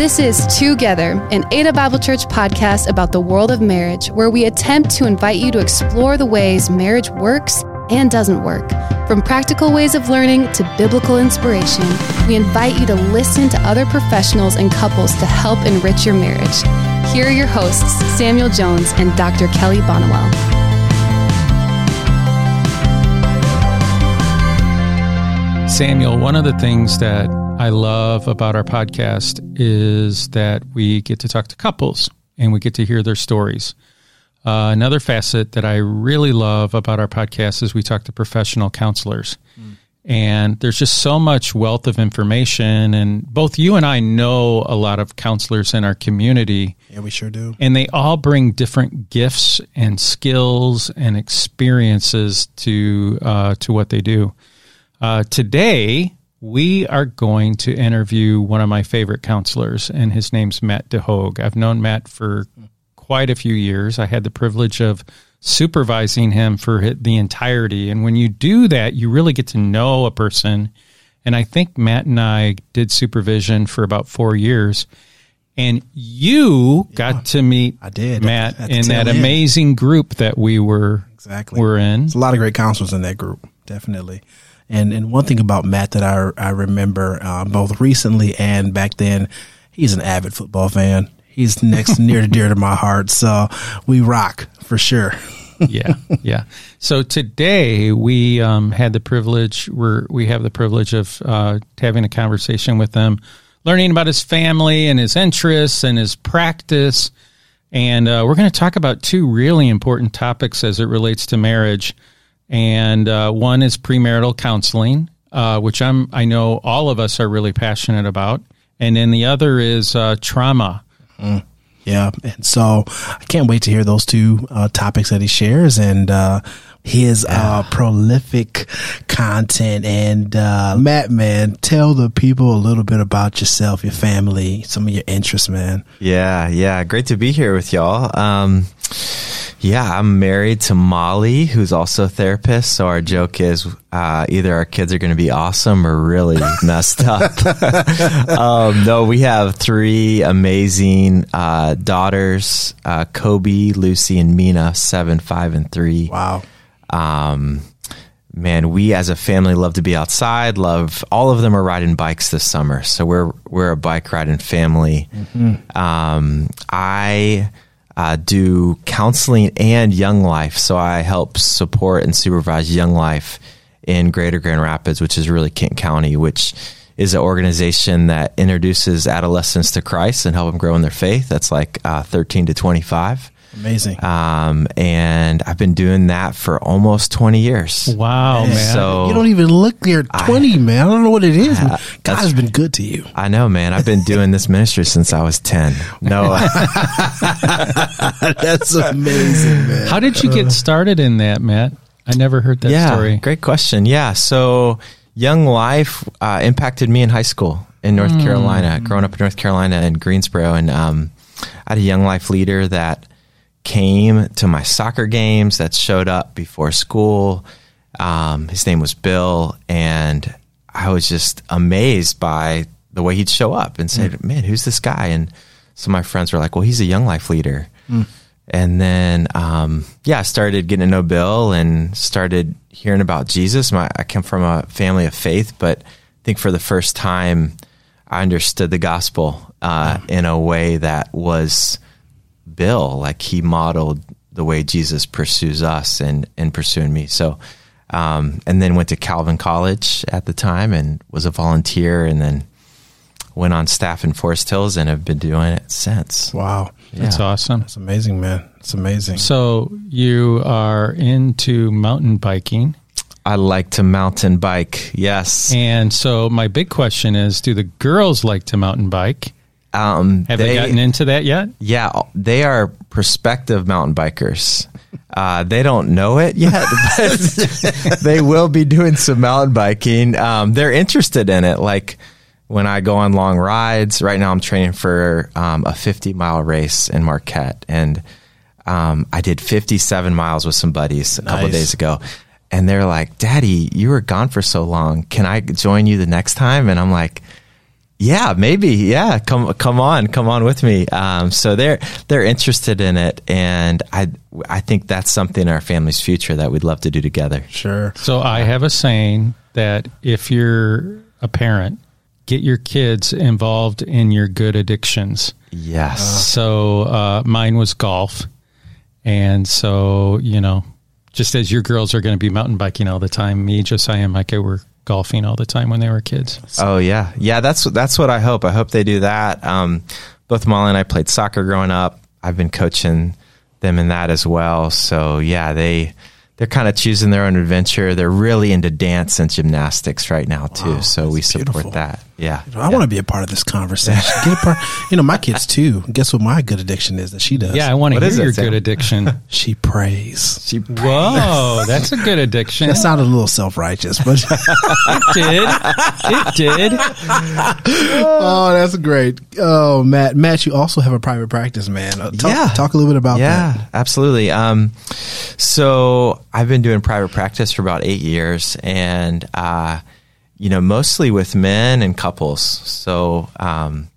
This is Together, an Ada Bible Church podcast about the world of marriage, where we attempt to invite you to explore the ways marriage works and doesn't work. From practical ways of learning to biblical inspiration, we invite you to listen to other professionals and couples to help enrich your marriage. Here are your hosts, Samuel Jones and Dr. Kelly Bonwell. Samuel, one of the things that I love about our podcast is that we get to talk to couples and we get to hear their stories. Uh, another facet that I really love about our podcast is we talk to professional counselors. Mm. And there's just so much wealth of information. And both you and I know a lot of counselors in our community. Yeah, we sure do. And they all bring different gifts and skills and experiences to uh, to what they do. Uh, today, we are going to interview one of my favorite counselors, and his name's Matt DeHogue. I've known Matt for quite a few years. I had the privilege of supervising him for the entirety. And when you do that, you really get to know a person. And I think Matt and I did supervision for about four years. And you yeah, got to meet I did Matt in that end. amazing group that we were exactly were in. There's a lot of great counselors in that group, definitely. And and one thing about Matt that I I remember uh, both recently and back then, he's an avid football fan. He's next near to dear to my heart. So we rock for sure. yeah, yeah. So today we um, had the privilege. We're we have the privilege of uh, having a conversation with him, learning about his family and his interests and his practice. And uh, we're going to talk about two really important topics as it relates to marriage and uh, one is premarital counseling, uh, which I'm I know all of us are really passionate about, and then the other is uh, trauma. Mm. Yeah, and so I can't wait to hear those two uh, topics that he shares and uh, his uh, prolific content. And Matt, man, tell the people a little bit about yourself, your family, some of your interests, man. Yeah, yeah, great to be here with y'all. Um, yeah, I'm married to Molly, who's also a therapist. So our joke is uh, either our kids are going to be awesome or really messed up. um, no, we have three amazing uh, daughters: uh, Kobe, Lucy, and Mina. Seven, five, and three. Wow. Um, man, we as a family love to be outside. Love all of them are riding bikes this summer, so we're we're a bike riding family. Mm-hmm. Um, I uh, do counseling and Young Life. So I help support and supervise Young Life in Greater Grand Rapids, which is really Kent County, which is an organization that introduces adolescents to Christ and help them grow in their faith. That's like uh, 13 to 25. Amazing. Um, and I've been doing that for almost 20 years. Wow, man. So you don't even look near 20, I, man. I don't know what it is. Uh, God has been good to you. I know, man. I've been doing this ministry since I was 10. No. That's amazing, man. How did you get started in that, Matt? I never heard that yeah, story. Great question. Yeah. So Young Life uh, impacted me in high school in North mm. Carolina, growing up in North Carolina in Greensboro. And um, I had a Young Life leader that came to my soccer games, that showed up before school. Um, his name was Bill, and I was just amazed by the way he'd show up and say, mm. "Man, who's this guy?" And some of my friends were like, "Well, he's a Young Life leader." Mm. And then, um, yeah, I started getting to know Bill and started hearing about Jesus. My, I come from a family of faith, but I think for the first time, I understood the gospel uh, mm. in a way that was Bill. Like he modeled the way Jesus pursues us and in pursuing me. So, um, and then went to Calvin College at the time and was a volunteer, and then went on staff in Forest Hills and have been doing it since. Wow, yeah. that's awesome. That's amazing, man. It's amazing. So you are into mountain biking. I like to mountain bike. Yes. And so my big question is, do the girls like to mountain bike? Um, Have they, they, gotten into that yet? Yeah, they are prospective mountain bikers. Uh, they don't know it yet, but they will be doing some mountain biking. Um, they're interested in it. Like when I go on long rides, right now I'm training for um, a 50 mile race in Marquette. And um, I did 57 miles with some buddies a nice. couple days ago. And they're like, Daddy, you were gone for so long. Can I join you the next time? And I'm like, Yeah, maybe. Yeah, come come on, come on with me. Um, so they're they're interested in it, and I I think that's something in our family's future that we'd love to do together. Sure. So I have a saying that if you're a parent, get your kids involved in your good addictions. Yes. So uh, mine was golf, and so you know, just as your girls are going to be mountain biking all the time, me, Josiah, and Micah were golfing all the time when they were kids. Oh yeah, yeah. That's that's what I hope. I hope they do that. Um, both Molly and I played soccer growing up. I've been coaching them in that as well. So yeah, they they're kind of choosing their own adventure. They're really into dance and gymnastics right now too. Wow, so we support beautiful. that. Yeah. I want to be a part of this conversation. Get a part. You know, my kids too. Guess what my good addiction is that she does? Yeah, I want to What is hear your Sam? good addiction. She prays. She, Whoa, that's a good addiction. That sounded a little self righteous, but It did. It did. oh, that's great. Oh, Matt, Matt, you also have a private practice, man. Uh, talk, Yeah. talk a little bit about yeah, that. Yeah, absolutely. Um, so I've been doing private practice for about eight years, and uh, you know, mostly with men and couples. So um,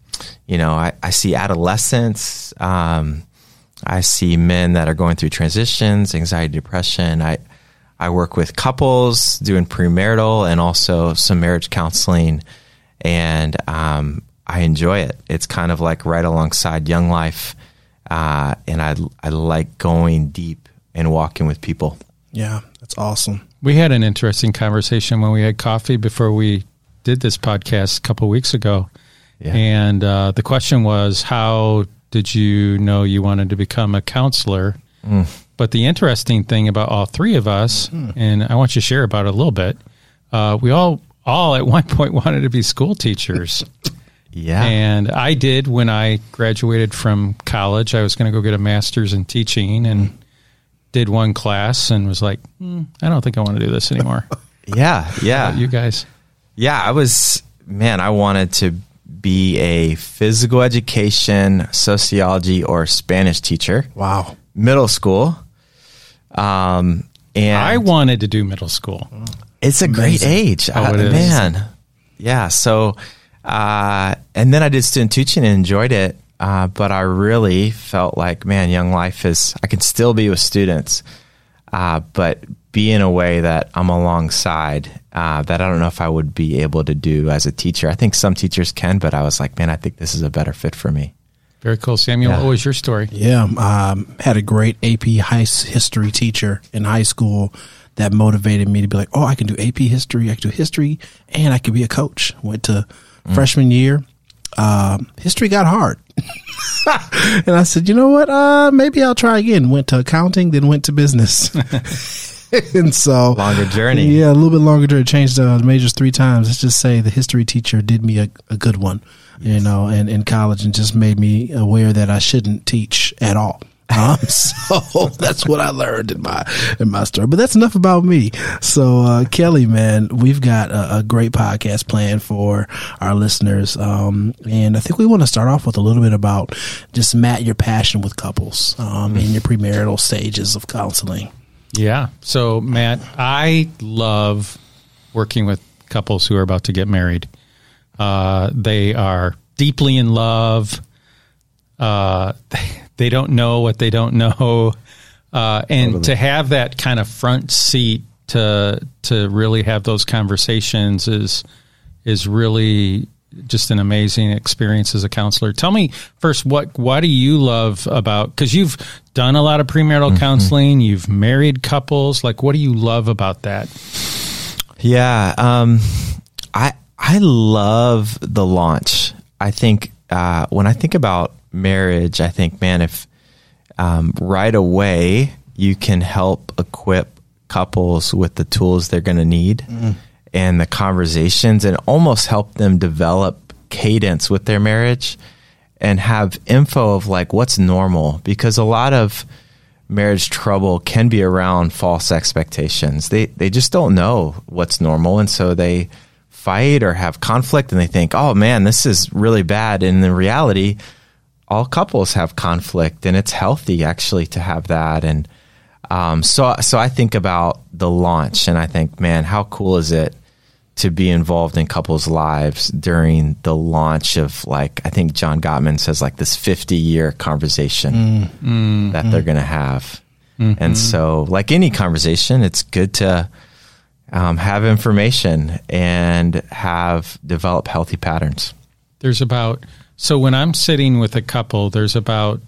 you know, I, I see adolescents. Um, I see men that are going through transitions, anxiety, depression. I I work with couples doing premarital and also some marriage counseling, and um, I enjoy it. It's kind of like right alongside Young Life, uh, and I I like going deep and walking with people. Yeah, that's awesome. We had an interesting conversation when we had coffee before we did this podcast a couple weeks ago. Yeah. And uh, the question was, how did you know you wanted to become a counselor? Mm. But the interesting thing about all three of us, and I want you to share about it a little bit, uh, we all all at one point wanted to be school teachers. Yeah, And I did when I graduated from college. I was going to go get a master's in teaching and did one class and was like, "Hmm, I don't think I want to do this anymore. yeah, yeah. You guys? Yeah, I was man. I wanted to be a physical education, sociology, or Spanish teacher. Wow. Middle school. Um, and I wanted to do middle school. It's a great age, Oh, Uh, it is. man. Yeah. So, uh, and then I did student teaching and enjoyed it. Uh, but I really felt like, man, Young Life is. I can still be with students, uh, but be in a way that I'm alongside. Uh, that I don't know if I would be able to do as a teacher. I think some teachers can, but I was like, man, I think this is a better fit for me. Very cool. Samuel, Yeah. what was your story? Yeah, um, had a great AP high history teacher in high school that motivated me to be like, oh, I can do AP history, I can do history, and I could be a coach. Went to freshman year. Um, history got hard. and I said, you know what? Uh, maybe I'll try again. Went to accounting, then went to business. and so Longer journey. Yeah, a little bit longer to change the majors three times. Let's just say the history teacher did me a, a good one, you know, and in college and just made me aware that I shouldn't teach at all. Um, so that's what I learned in my in my story. But that's enough about me. So uh, Kelly, man, we've got a, a great podcast planned for our listeners, um, and I think we want to start off with a little bit about just Matt, your passion with couples um, in your premarital stages of counseling. Yeah. So, Matt, I love working with couples who are about to get married. Uh, they are deeply in love. Uh, they don't know what they don't know, uh, and to have that kind of front seat to to really have those conversations is is really just an amazing experience as a counselor. Tell me first, what what do you love about? Because you've done a lot of premarital counseling, you've married couples. Like, what do you love about that? Yeah, um, I I love the launch. I think uh, when I think about marriage, I think, man, if um, right away you can help equip couples with the tools they're going to need and the conversations, and almost help them develop cadence with their marriage and have info of like what's normal because a lot of marriage trouble can be around false expectations. They they just don't know what's normal and so they fight or have conflict and they think, "Oh man, this is really bad." And in reality, all couples have conflict and it's healthy actually to have that and um, so so I think about the launch and I think, man, how cool is it to be involved in couples' lives during the launch of like I think John Gottman says like this 50 year conversation Mm. that they're going to have. And so like any conversation, it's good to um, have information and have develop healthy patterns. There's about so when I'm sitting with a couple, there's about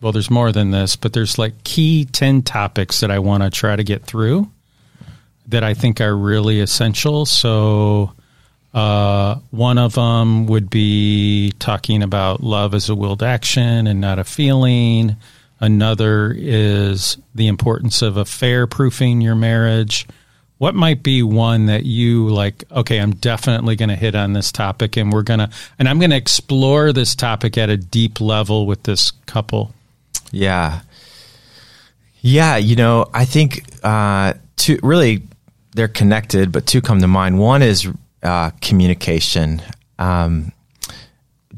well, there's more than this, but there's like key ten topics that I want to try to get through that I think are really essential. So uh, one of them would be talking about love as a willed action and not a feeling. Another is the importance of affair proofing your marriage. What might be one that you like? Okay, I'm definitely going to hit on this topic, and we're gonna, and I'm going to explore this topic at a deep level with this couple. Yeah. Yeah, you know, I think uh, two really they're connected, but two come to mind. One is uh, communication, um,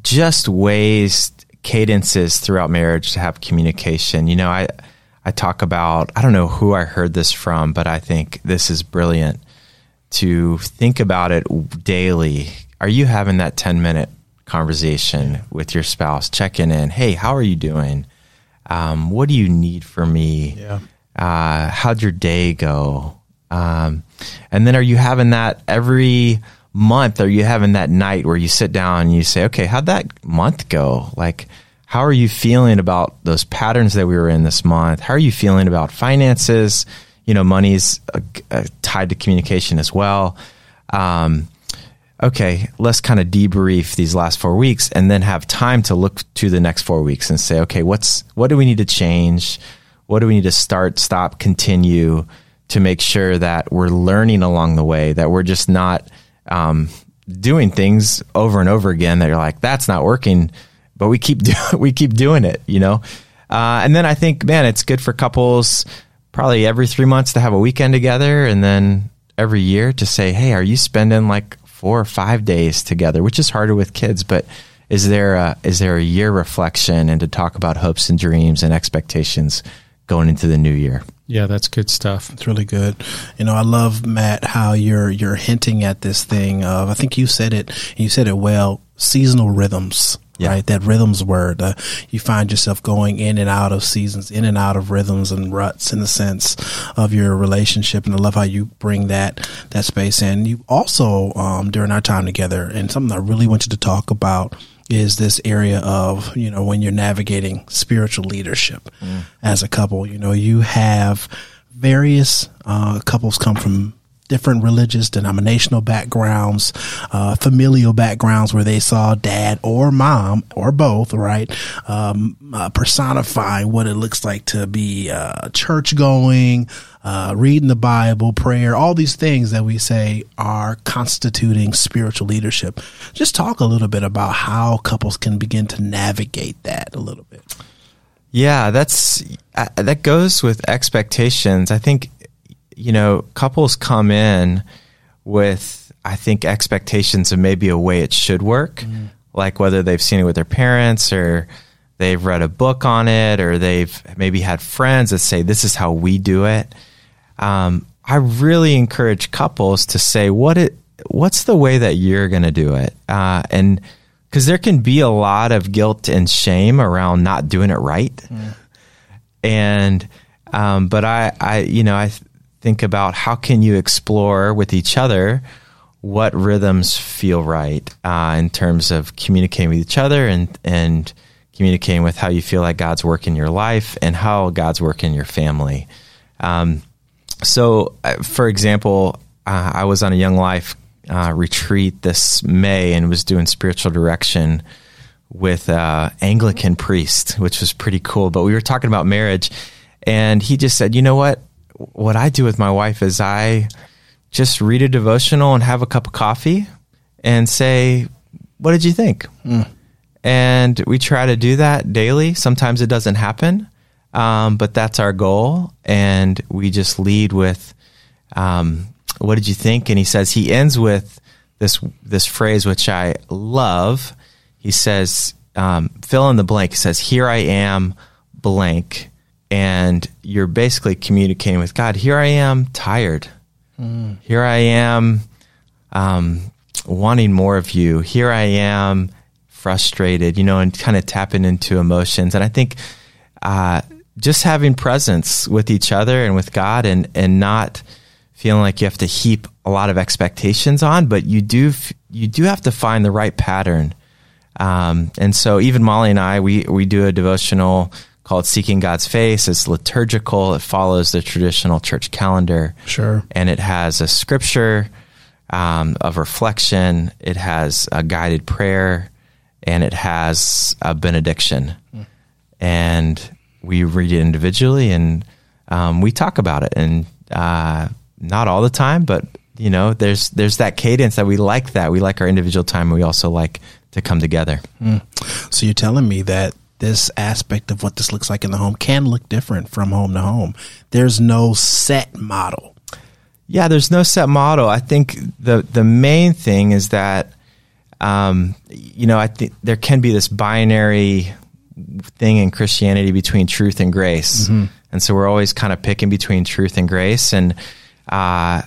just ways, cadences throughout marriage to have communication. You know, I I talk about I don't know who I heard this from, but I think this is brilliant to think about it daily. Are you having that ten minute conversation with your spouse, checking in? Hey, how are you doing? Um, what do you need from me? Yeah. Uh, how'd your day go? Um, and then are you having that every month? Are you having that night where you sit down and you say, okay, how'd that month go? Like, how are you feeling about those patterns that we were in this month? How are you feeling about finances? You know, money's uh, uh, tied to communication as well. Um, okay, let's kind of debrief these last four weeks and then have time to look to the next four weeks and say, okay, what's what do we need to change? What do we need to start, stop, continue to make sure that we're learning along the way, that we're just not um, doing things over and over again that you're like, that's not working, but we keep do- we keep doing it, you know. Uh, and then I think, man, it's good for couples probably every three months to have a weekend together, and then every year to say, hey, are you spending like four or five days together, which is harder with kids, but is there a, is there a year reflection and to talk about hopes and dreams and expectations going into the new year? Yeah, that's good stuff. It's really good. You know, I love Matt how you're you're hinting at this thing of I think you said it you said it well, seasonal rhythms. Yeah. Right, that rhythms word. Uh, you find yourself going in and out of seasons, in and out of rhythms and ruts, in the sense of your relationship. And I love how you bring that that space in. You also, um, during our time together, and something I really want you to talk about is this area of you know when you're navigating spiritual leadership as a couple. You know, you have various uh, couples come from different religious, denominational backgrounds, uh, familial backgrounds where they saw dad or mom or both, right? Um, uh, personifying what it looks like to be uh, church going, uh, reading the Bible, prayer, all these things that we say are constituting spiritual leadership. Just talk a little bit about how couples can begin to navigate that a little bit. Yeah, that's uh, that goes with expectations. I think you know, couples come in with I think expectations of maybe a way it should work, like whether they've seen it with their parents or they've read a book on it or they've maybe had friends that say this is how we do it. Um, I really encourage couples to say what it what's the way that you're going to do it, uh, and because there can be a lot of guilt and shame around not doing it right, and um, but I, I, you know, I think about how can you explore with each other what rhythms feel right uh, in terms of communicating with each other and and communicating with how you feel like God's work in your life and how God's work in your family. Um, so, uh, for example, uh, I was on a Young Life uh, retreat this May and was doing spiritual direction with uh, Anglican priest, which was pretty cool. But we were talking about marriage, and he just said, "You know what? What I do with my wife is I just read a devotional and have a cup of coffee and say, "What did you think?" And we try to do that daily. Sometimes it doesn't happen, um, but that's our goal. And we just lead with, um, "What did you think?" And he says he ends with this this phrase which I love. He says, um, "Fill in the blank." He says, "Here I am, blank," and you're basically communicating with God. Here I am, tired. Here I am. um, wanting more of you. Here I am, frustrated, you know, and kind of tapping into emotions. And I think uh, just having presence with each other and with God, and and not feeling like you have to heap a lot of expectations on, but you do you do have to find the right pattern. Um, and so even Molly and I, we we do a devotional called Seeking God's Face. It's liturgical. It follows the traditional church calendar. Sure. And it has a scripture um, of reflection. It has a guided prayer, and it has a benediction. Mm. And we read it individually, and um, we talk about it. And uh, not all the time, but you know, there's there's that cadence that we like. That we like our individual time. and We also like to come together. Mm. So you're telling me that this aspect of what this looks like in the home can look different from home to home. There's no set model. Yeah, there's no set model. I think the the main thing is that um, you know, I think there can be this binary thing in Christianity between truth and grace. Mm-hmm. And so we're always kind of picking between truth and grace and uh,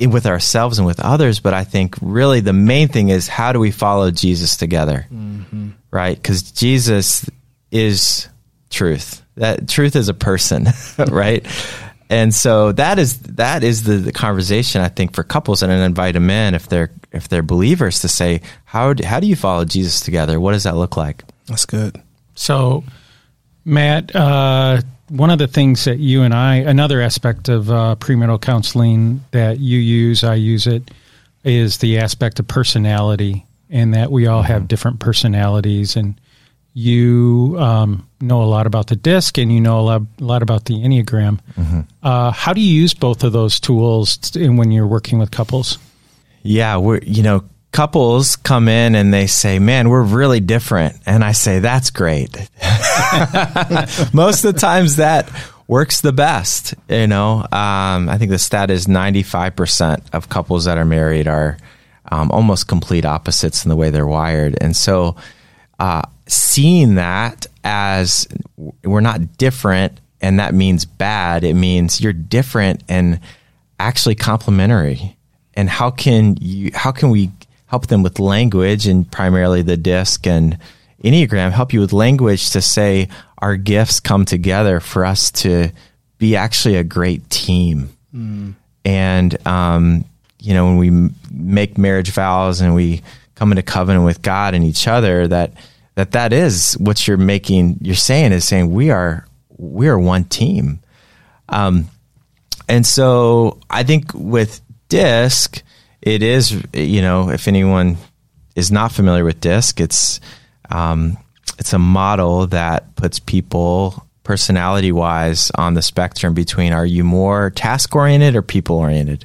with ourselves and with others. But I think really the main thing is how do we follow Jesus together? Mm-hmm right? Because Jesus is truth. That truth is a person, right? And so that is that is the, the, conversation I think for couples, and I invite them in if they're if they're believers to say how do, how do you follow Jesus together? What does that look like? That's good. So, Matt, uh, one of the things that you and I, another aspect of uh, premarital counseling that you use, I use it, is the aspect of personality and that we all have mm-hmm. different personalities. And you um, know a lot about the disc and you know a lot, a lot about the enneagram. Mm-hmm. uh, how do you use both of those tools in, when you're working with couples? Yeah we're you know couples come in and they say man we're really different. And i say that's great. Most of the times that works the best you know? Um, i think the stat is 95% of couples that are married are um, almost complete opposites in the way they're wired. And so, uh, seeing that as we're not different, and that means bad, it means you're different and actually complementary. And how can you? How can we help them with language and primarily the disc and enneagram help you with language to say our gifts come together for us to be actually a great team. Mm. And um, you know, when we make marriage vows and we come into covenant with God and each other, that that that is what you're making. You're saying is saying we are we are one team. Um, and so I think with DISC, it is you know if anyone is not familiar with DISC, it's um, it's a model that puts people personality wise on the spectrum between are you more task oriented or people oriented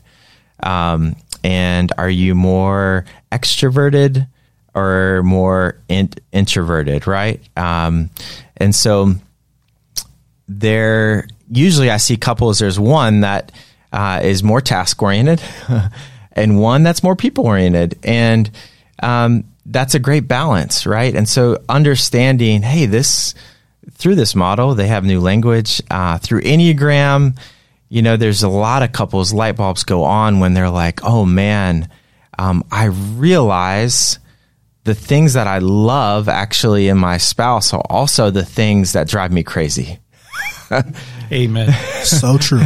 um, and are you more extroverted or more in- introverted, right? Um, and so there, usually I see couples, there's one that uh, is more task oriented and one that's more people oriented. And um, that's a great balance, right? And so understanding, hey, this, through this model, they have new language. Uh, through Enneagram, you know, there's a lot of couples light bulbs go on when they're like, oh man, um, I realize the things that I love actually in my spouse are also the things that drive me crazy. Amen. so true.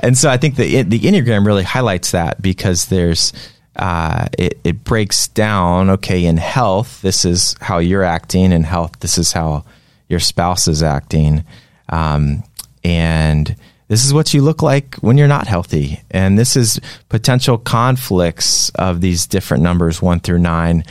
and so I think the the enneagram really highlights that because there's uh, it, it breaks down. Okay, in health, this is how you're acting. In health, this is how your spouse is acting. Um, and this is what you look like when you're not healthy. And this is potential conflicts of these different numbers, one through nine.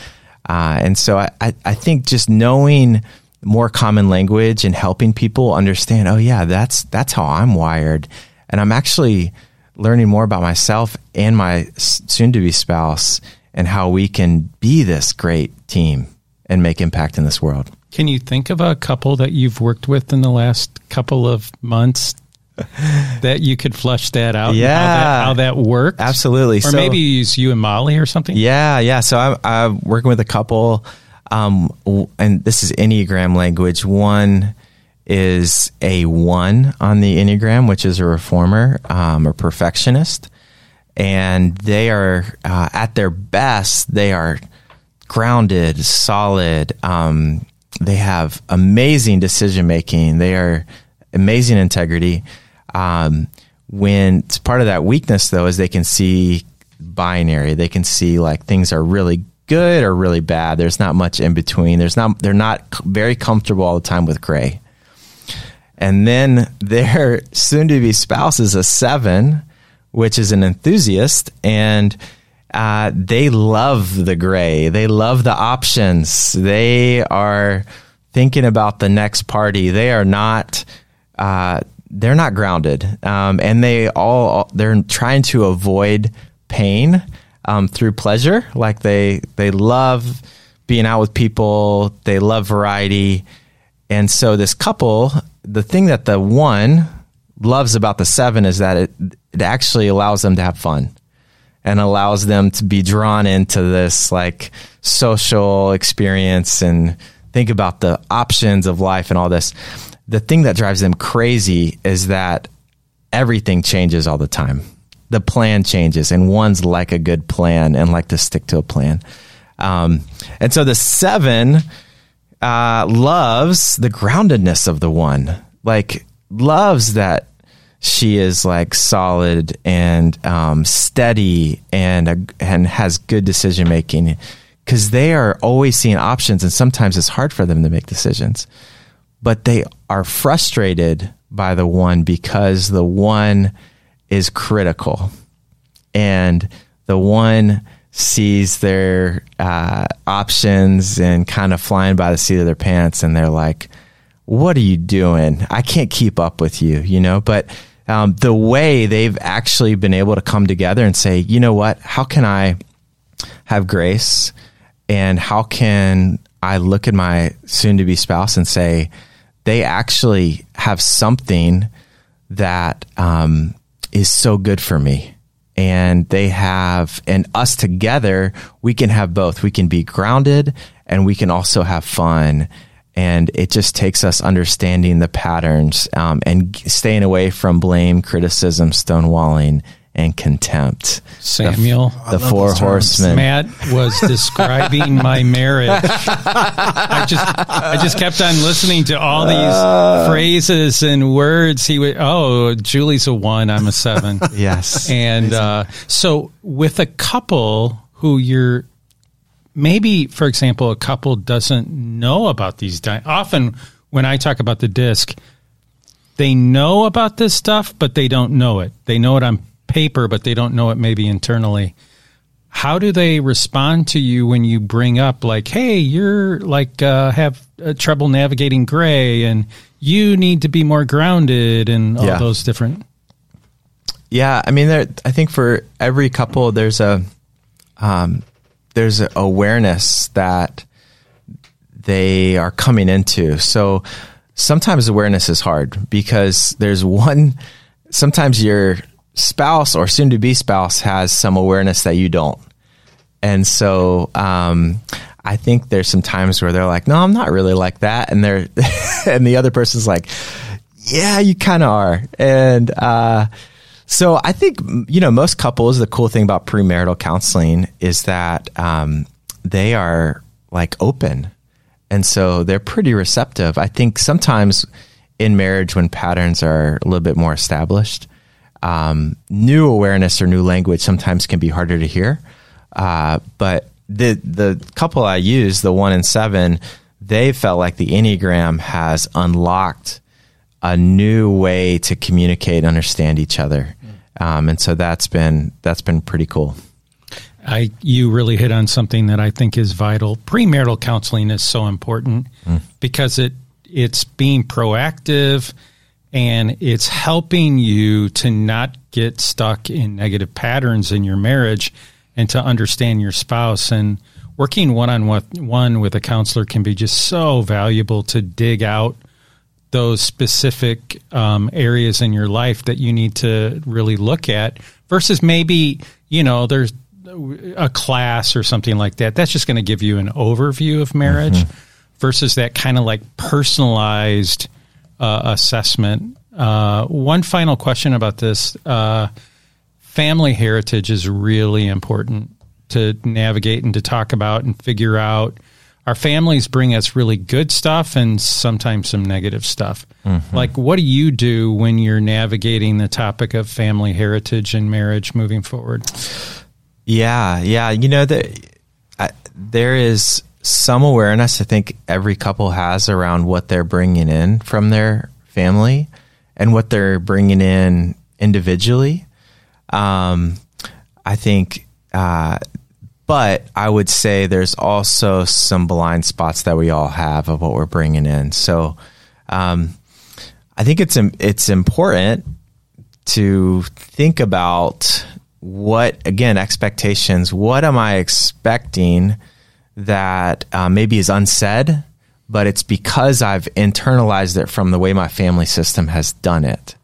Uh, and so I, I, I think just knowing more common language and helping people understand, oh yeah, that's that's how I'm wired. And I'm actually learning more about myself and my soon to be spouse and how we can be this great team and make impact in this world. Can you think of a couple that you've worked with in the last couple of months that you could flush that out. Yeah, how that, how that works. Absolutely. Or so, maybe use you and Molly or something. Yeah, yeah. So I'm, I'm working with a couple, um, and this is Enneagram language. One is a one on the Enneagram, which is a reformer um, or perfectionist, and they are uh, at their best. They are grounded, solid. Um, they have amazing decision making. They are amazing integrity. Um, when it's part of that weakness, though, is they can see binary. They can see like things are really good or really bad. There's not much in between. There's not. They're not very comfortable all the time with gray. And then their soon-to-be spouse is a seven, which is an enthusiast, and uh, they love the gray. They love the options. They are thinking about the next party. They are not. Uh, they're not grounded, um, and they all they're trying to avoid pain um, through pleasure. Like they they love being out with people. They love variety, and so this couple, the thing that the one loves about the seven is that it it actually allows them to have fun and allows them to be drawn into this like social experience and think about the options of life and all this the thing that drives them crazy is that everything changes all the time. The plan changes, and one's like a good plan and like to stick to a plan. Um, and so the seven uh, loves the groundedness of the one, like loves that she is like solid and um, steady and and has good decision making because they are always seeing options, and sometimes it's hard for them to make decisions but they are frustrated by the one because the one is critical. And the one sees their uh, options and kind of flying by the seat of their pants and they're like what are you doing? I can't keep up with you you know? But um, the way they've actually been able to come together and say you know what? How can i have grace? And how can i look at my soon to be spouse and say they actually have something that um, is so good for me. And they have, and us together, we can have both. We can be grounded and we can also have fun. And it just takes us understanding the patterns um, and staying away from blame, criticism, stonewalling, and contempt. Samuel, the, the four horsemen. Matt was describing my marriage. I just, I just kept on listening to all these uh, phrases and words. He would, oh, Julie's a one, I'm a seven. yes, and uh, so with a couple who you're maybe, for example, a couple doesn't know about these. Di- often, when I talk about the disc they know about this stuff, but they don't know it. They know it on paper, but they don't know it maybe internally. How do they respond to you when you bring up like, "Hey, you're like uh, have uh, trouble navigating gray, and you need to be more grounded," and all yeah. those different? Yeah, I mean, there, I think for every couple, there's a um, there's an awareness that they are coming into. So sometimes awareness is hard because there's one. Sometimes you're spouse or soon to be spouse has some awareness that you don't. And so, um, I think there's some times where they're like, no, I'm not really like that. And they're, and the other person's like, yeah, you kind of are. And, uh, so I think, you know, most couples, the cool thing about premarital counseling is that, um, they are like open. And so they're pretty receptive. I think sometimes in marriage, when patterns are a little bit more established, um, new awareness or new language sometimes can be harder to hear. Uh, but the the couple I use, the one and seven, they felt like the Enneagram has unlocked a new way to communicate and understand each other. Um, and so that's been that's been pretty cool. I you really hit on something that I think is vital. Premarital counseling is so important mm. because it it's being proactive and it's helping you to not get stuck in negative patterns in your marriage and to understand your spouse and working one on one with a counselor can be just so valuable to dig out those specific um, areas in your life that you need to really look at versus maybe you know there's a class or something like that that's just going to give you an overview of marriage mm-hmm. versus that kind of like personalized uh, assessment. Uh, one final question about this. Uh, family heritage is really important to navigate and to talk about and figure out. Our families bring us really good stuff and sometimes some negative stuff. Mm-hmm. Like, what do you do when you're navigating the topic of family heritage and marriage moving forward? Yeah, yeah. You know, the, I, there is some awareness I think every couple has around what they're bringing in from their family and what they're bringing in individually. Um, I think uh, but I would say there's also some blind spots that we all have of what we're bringing in. So um, I think it's it's important to think about what again expectations. What am I expecting that uh, maybe is unsaid, but it's because I've internalized it from the way my family system has done it.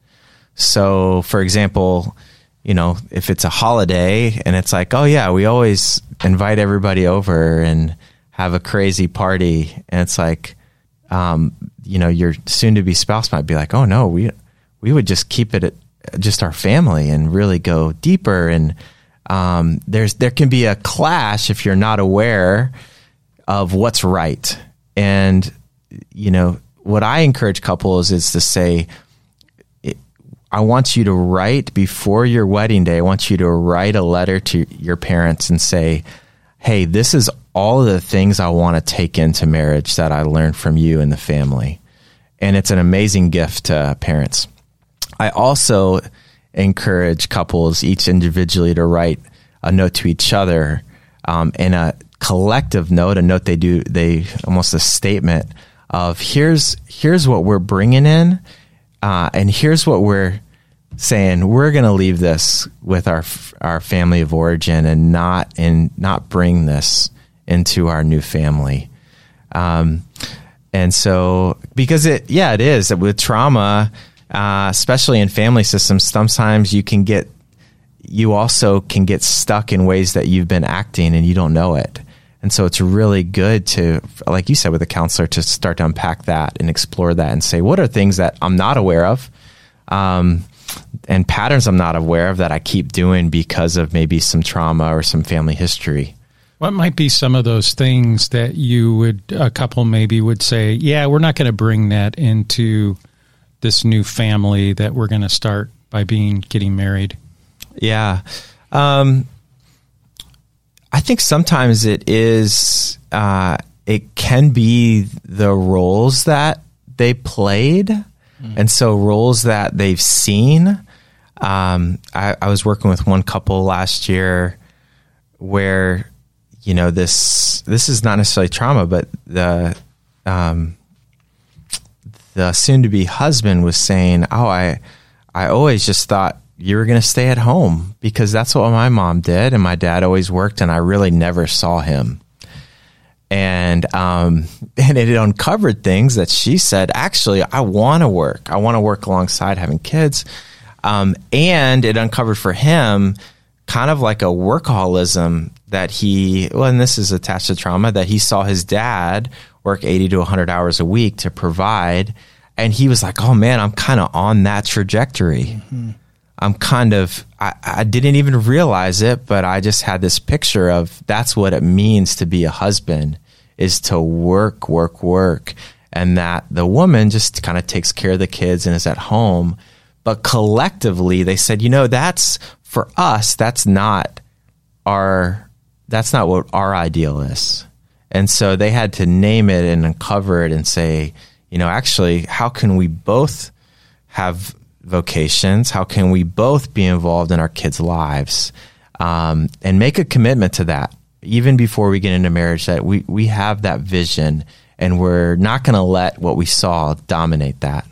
So, for example, you know, if it's a holiday and it's like, oh yeah, we always invite everybody over and have a crazy party, and it's like, um, you know, your soon-to-be spouse might be like, oh no, we we would just keep it at just our family and really go deeper. And um, there's there can be a clash if you're not aware of what's right. And you know, what I encourage couples is to say, I want you to write before your wedding day, I want you to write a letter to your parents and say, Hey, this is all of the things I want to take into marriage that I learned from you and the family. And it's an amazing gift to parents. I also encourage couples each individually to write a note to each other um, in a collective note, a note they do, they almost a statement of here's here's what we're bringing in, uh, and here's what we're saying we're going to leave this with our our family of origin and not and not bring this into our new family. Um, and so because it yeah it is with trauma, uh, especially in family systems, sometimes you can get you also can get stuck in ways that you've been acting and you don't know it. And so it's really good to, like you said, with a counselor, to start to unpack that and explore that and say, what are things that I'm not aware of? Um, and patterns I'm not aware of that I keep doing because of maybe some trauma or some family history. What might be some of those things that you would, a couple maybe would say, yeah, we're not going to bring that into this new family that we're going to start by being getting married? Yeah. Um, I think sometimes it is, uh, it can be the roles that they played Mm. And so roles that they've seen. Um, I, I was working with one couple last year where, you know, this this is not necessarily trauma, but the um, the soon to be husband was saying, "Oh, I I always just thought you were going to stay at home because that's what my mom did, and my dad always worked, and I really never saw him." and um, and it uncovered things that she said. Actually, I want to work. I want to work alongside having kids, um, and it uncovered for him kind of like a workaholism that he. Well, and this is attached to trauma that he saw his dad work eighty to hundred hours a week to provide, and he was like, "Oh man, I'm kind of on that trajectory." Mm-hmm. I'm kind of, I, I, didn't even realize it, but I just had this picture of that's what it means to be a husband is to work, work, work. And that the woman just kind of takes care of the kids and is at home. But collectively, they said, you know, that's for us, that's not our, that's not what our ideal is. And so they had to name it and uncover it and say, you know, actually, how can we both have vocations? How can we both be involved in our kids' lives? Um, and make a commitment to that even before we get into marriage, that we, we have that vision and we're not going to let what we saw dominate that.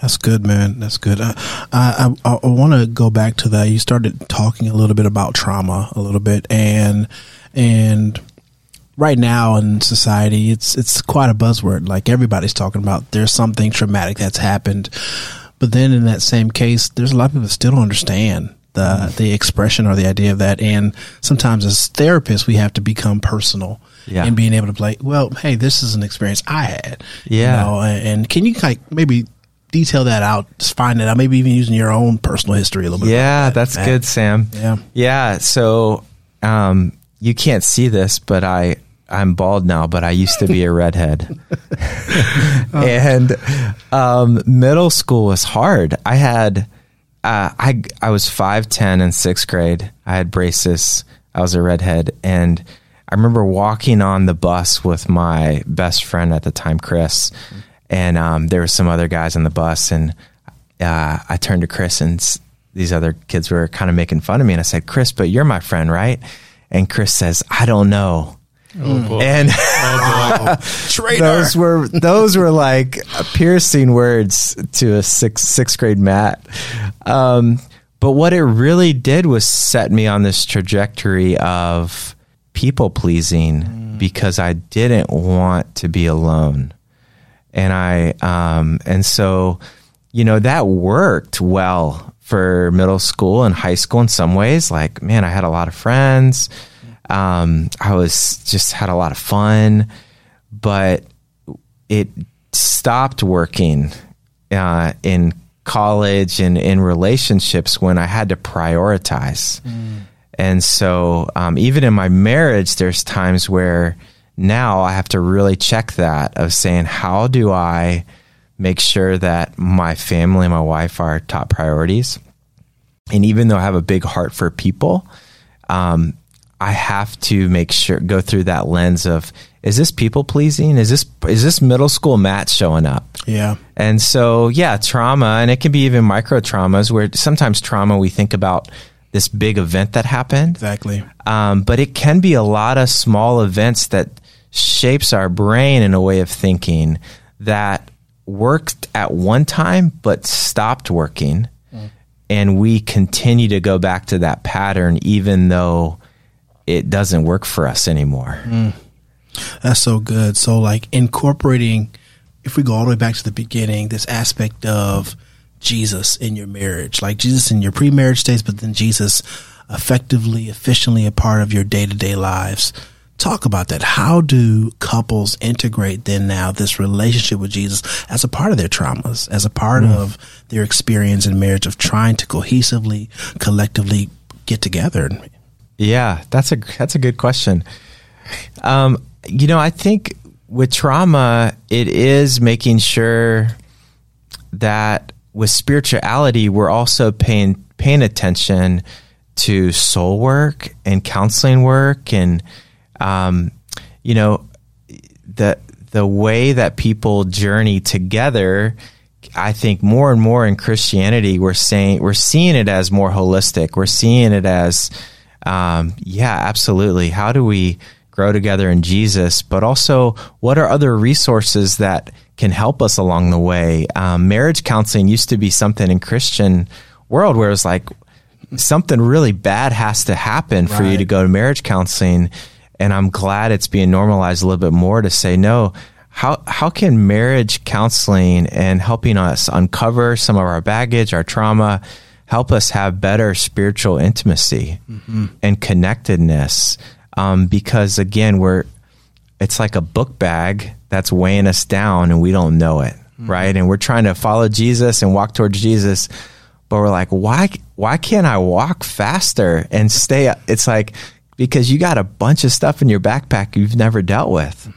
That's good, man. That's good. I I, I, I want to go back to that. You started talking a little bit about trauma, a little bit, and and right now in society, it's it's quite a buzzword. Like everybody's talking about. There's something traumatic that's happened, but then in that same case, there's a lot of people that still don't understand the the expression or the idea of that. And sometimes as therapists, we have to become personal yeah. in being able to play. Well, hey, this is an experience I had. Yeah. You know, and, and can you like maybe detail that out, just find it out, maybe even using your own personal history a little bit. Yeah, that, that's Matt. good, Sam. Yeah. Yeah. So, um, you can't see this, but I, I'm bald now, but I used to be a redhead. and, um, middle school was hard. I had, uh, I, I was 5'10 in sixth grade. I had braces. I was a redhead. And I remember walking on the bus with my best friend at the time, Chris. And, um, there were some other guys on the bus and, uh, I turned to Chris and s- these other kids were kind of making fun of me. And I said, Chris, but you're my friend, right? And Chris says, I don't know. Oh boy. And Traitor. those were those were like piercing words to a sixth sixth grade Matt. Um, but what it really did was set me on this trajectory of people pleasing because I didn't want to be alone, and I um, and so you know that worked well for middle school and high school in some ways. Like man, I had a lot of friends. Um, I was just had a lot of fun, but it stopped working uh, in college and in relationships when I had to prioritize. And so, um, even in my marriage, there's times where now I have to really check that of saying, how do I make sure that my family and my wife are top priorities? And even though I have a big heart for people, um, I have to make sure go through that lens of is this people pleasing? Is this is this middle school Matt showing up? yeah. And so yeah, trauma, and it can be even micro traumas where sometimes trauma we think about this big event that happened, Exactly. um, but it can be a lot of small events that shapes our brain in a way of thinking that worked at one time but stopped working and we continue to go back to that pattern even though it doesn't work for us anymore mm. That's so good. So, like incorporating, if we go all the way back to the beginning, this aspect of Jesus in your marriage, like Jesus in your pre-marriage days, but then Jesus effectively, efficiently a part of your day-to-day lives. Talk about that. How do couples integrate then now this relationship with Jesus as a part of their traumas, as a part of their experience in marriage of trying to cohesively, collectively get together? Yeah, that's a that's a good question. Um, you know, I think with trauma, it is making sure that with spirituality, we're also paying paying attention to soul work and counseling work, and um, you know, the the way that people journey together. I think more and more in Christianity, we're saying we're seeing it as more holistic. We're seeing it as, um, yeah, absolutely. How do we grow together in Jesus? But also, what are other resources that can help us along the way? Um, marriage counseling used to be something in Christian world where it was like something really bad has to happen for you to go to marriage counseling. And I'm glad it's being normalized a little bit more to say, no, how, how can marriage counseling and helping us uncover some of our baggage, our trauma, help us have better spiritual intimacy and connectedness? Um, because again, we're, it's like a book bag that's weighing us down and we don't know it, right? And we're trying to follow Jesus and walk towards Jesus, but we're like, why, why can't I walk faster and stay? It's like, because you got a bunch of stuff in your backpack you've never dealt with.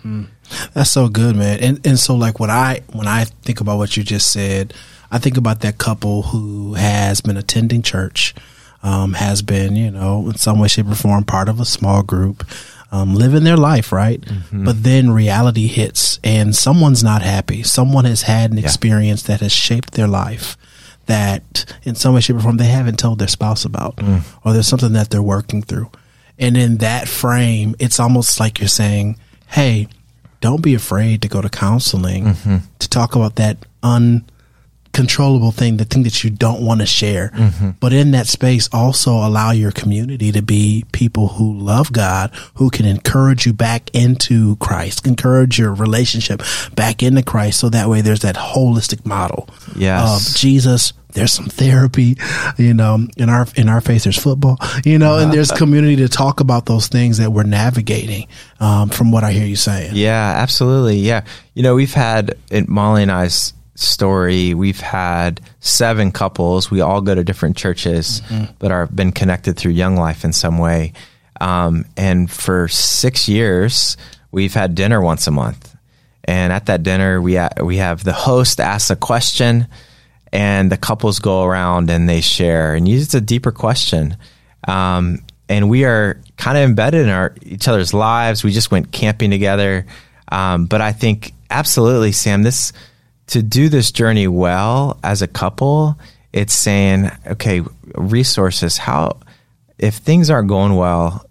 That's so good, man. And and so like when I when I think about what you just said, I think about that couple who has been attending church, um, has been, you know, in some way, shape, or form part of a small group, um, living their life, right? But then reality hits and someone's not happy. Someone has had an experience that has shaped their life that in some way, shape, or form they haven't told their spouse about, or there's something that they're working through. And in that frame, it's almost like you're saying, Hey, don't be afraid to go to counseling mm-hmm. to talk about that uncontrollable thing, the thing that you don't want to share. Mm-hmm. But in that space, also allow your community to be people who love God, who can encourage you back into Christ, encourage your relationship back into Christ. So that way there's that holistic model Yes. of Jesus. There's some therapy, you know, in our, in our face, there's football, you know, and there's community to talk about those things that we're navigating, um, from what I hear you saying. Yeah, absolutely. Yeah. You know, we've had, it, Molly and I's story, we've had seven couples. We all go to different churches, but are been connected through Young Life in some way. Um, and for six years, we've had dinner once a month. And at that dinner, we ha- we have the host asks a question, and the couples go around and they share. And it's a deeper question. Um, and we are kind of embedded in our each other's lives. We just went camping together. Um, but I think absolutely, Sam, this to do this journey well as a couple, it's saying, okay, resources. How if things aren't going well,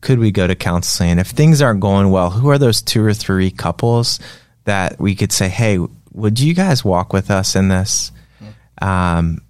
could we go to counseling? If things aren't going well, who are those two or three couples that we could say, hey, would you guys walk with us in this? Um,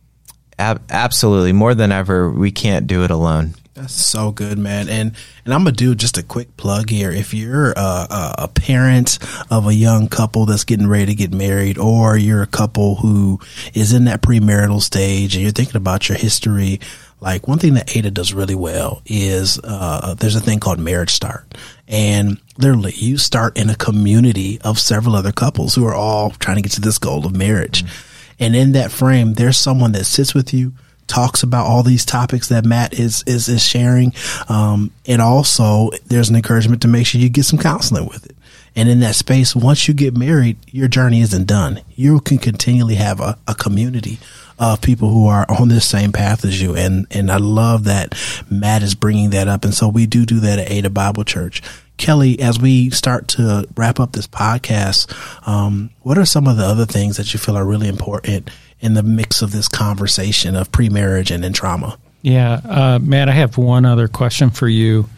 ab- absolutely, more than ever, we can't do it alone. That's so good, man. And and I'm gonna do just a quick plug here. If you're a, a, a, parent of a young couple that's getting ready to get married, or you're a couple who is in that premarital stage, and you're thinking about your history, like one thing that Ada does really well is uh, there's a thing called Marriage Start, and literally you start in a community of several other couples who are all trying to get to this goal of marriage, mm-hmm. And in that frame, there's someone that sits with you talks about all these topics that Matt is is, is sharing. Um, and also, there's an encouragement to make sure you get some counseling with it. And in that space, once you get married, your journey isn't done. You can continually have a, a community of people who are on this same path as you. And, and I love that Matt is bringing that up. And so we do do that at Ada Bible Church. Kelly, as we start to wrap up this podcast, um, what are some of the other things that you feel are really important in the mix of this conversation of pre-marriage and in trauma. Yeah, uh, Matt, I have one other question for you.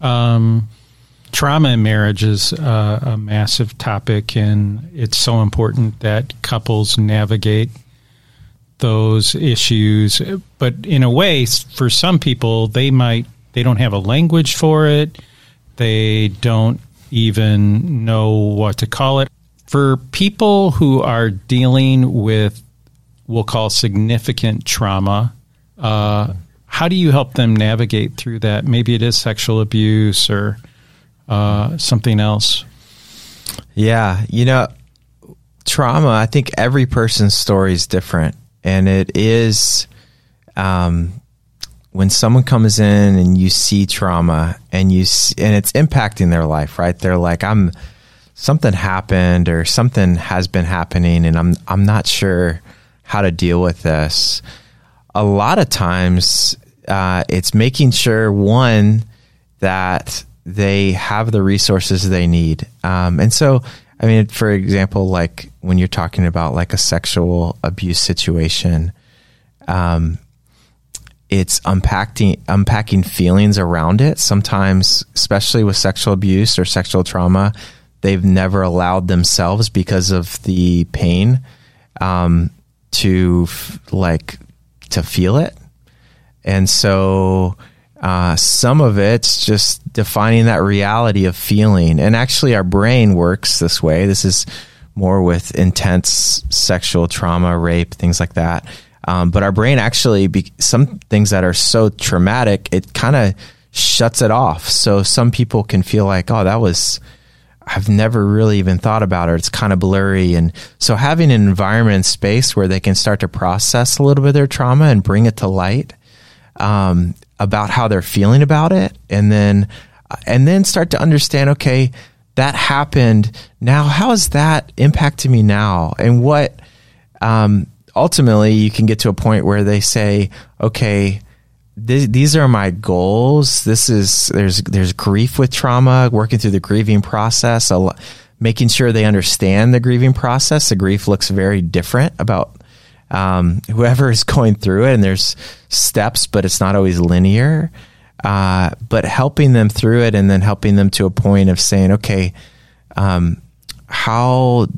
Um, trauma in marriage is uh, a massive topic, and it's so important that couples navigate those issues. But in a way, for some people, they might they don't have a language for it. They don't even know what to call it. For people who are dealing with we'll call significant trauma. Uh, how do you help them navigate through that? Maybe it is sexual abuse or uh, something else. Yeah, you know, trauma. I think every person's story is different, and it is um, when someone comes in and you see trauma and you see, and it's impacting their life. Right? They're like, I'm something happened or something has been happening, and I'm I'm not sure how to deal with this. A lot of times, uh, it's making sure one that they have the resources they need. Um, and so, I mean, for example, like when you're talking about like a sexual abuse situation, um, it's unpacking unpacking feelings around it. Sometimes, especially with sexual abuse or sexual trauma, they've never allowed themselves because of the pain um, to like to feel it. And so uh, some of it's just defining that reality of feeling. And actually, our brain works this way. This is more with intense sexual trauma, rape, things like that. Um, but our brain actually, be, some things that are so traumatic, it kind of shuts it off. So some people can feel like, oh, that was I've never really even thought about it. It's kind of blurry. And so having an environment and space where they can start to process a little bit of their trauma and bring it to light um, about how they're feeling about it. And then, and then start to understand, okay, that happened. Now, how is that impacting me now? And what, um, ultimately you can get to a point where they say, okay, th- these are my goals. This is there's there's grief with trauma, working through the grieving process, making sure they understand the grieving process. The grief looks very different about um, whoever is going through it, and there's steps, but it's not always linear. Uh, but helping them through it, and then helping them to a point of saying, okay, um, how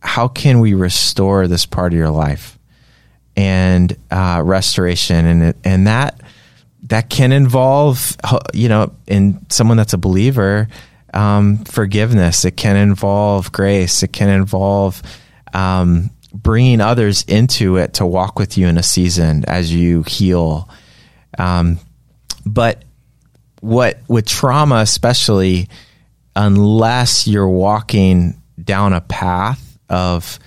how can we restore this part of your life? And uh, restoration, and and that that can involve, you know, in someone that's a believer, um, forgiveness. It can involve grace. It can involve um, bringing others into it to walk with you in a season as you heal. Um, but what with trauma, especially, unless you're walking down a path of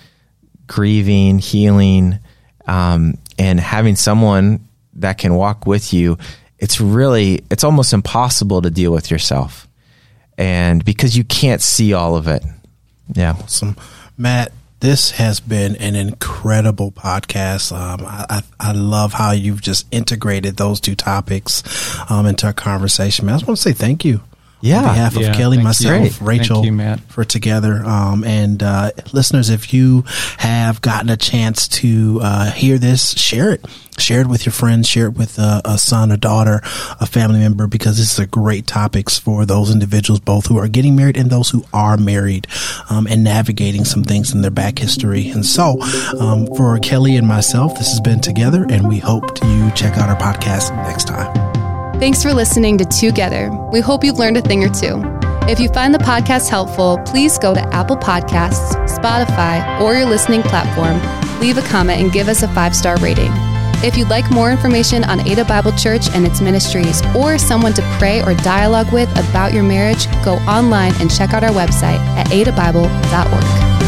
grieving, healing, um, and having someone that can walk with you, it's really, it's almost impossible to deal with yourself. And because you can't see all of it. Yeah. Awesome. Matt, this has been an incredible podcast. Um, I, I, love how you've just integrated those two topics um, into our conversation. Man, I just want to say thank you yeah. on behalf of Yeah, Kelly, myself, you. Rachel, you, Matt. for together. Um, and uh, listeners, if you have gotten a chance to uh, hear this, share it. Share it with your friends. Share it with uh, a son, a daughter, a family member, because this is a great topics for those individuals, both who are getting married and those who are married, um, and navigating some things in their back history. And so, um, for Kelly and myself, this has been together, and we hope you check out our podcast next time. Thanks for listening to Together. We hope you've learned a thing or two. If you find the podcast helpful, please go to Apple Podcasts, Spotify, or your listening platform, leave a comment, and give us a five star rating. If you'd like more information on Ada Bible Church and its ministries, or someone to pray or dialogue with about your marriage, go online and check out our website at adabible.org.